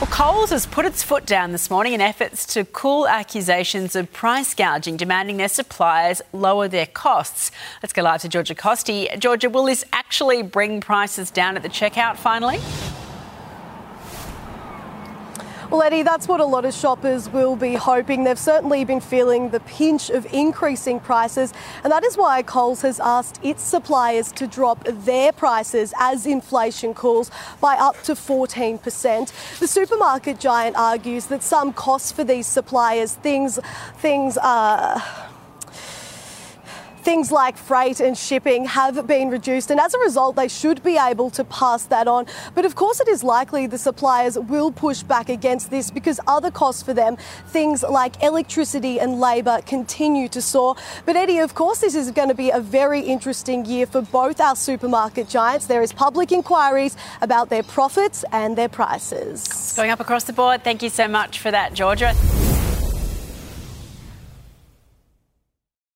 Well, Coles has put its foot down this morning in efforts to cool accusations of price gouging, demanding their suppliers lower their costs. Let's go live to Georgia Costi. Georgia, will this actually bring prices down at the checkout finally? Well, Eddie, that's what a lot of shoppers will be hoping. They've certainly been feeling the pinch of increasing prices, and that is why Coles has asked its suppliers to drop their prices as inflation cools by up to 14%. The supermarket giant argues that some costs for these suppliers, things, things, uh, things like freight and shipping have been reduced, and as a result, they should be able to pass that on. But of course, it is likely the suppliers will push back against this because other costs for them, things like electricity and labour, continue to soar. But Eddie, of course, this is going to be a very interesting year for both our supermarket giants. There is public inquiries about their profits and their prices. Going up across the board. Thank you so much for that, Georgia.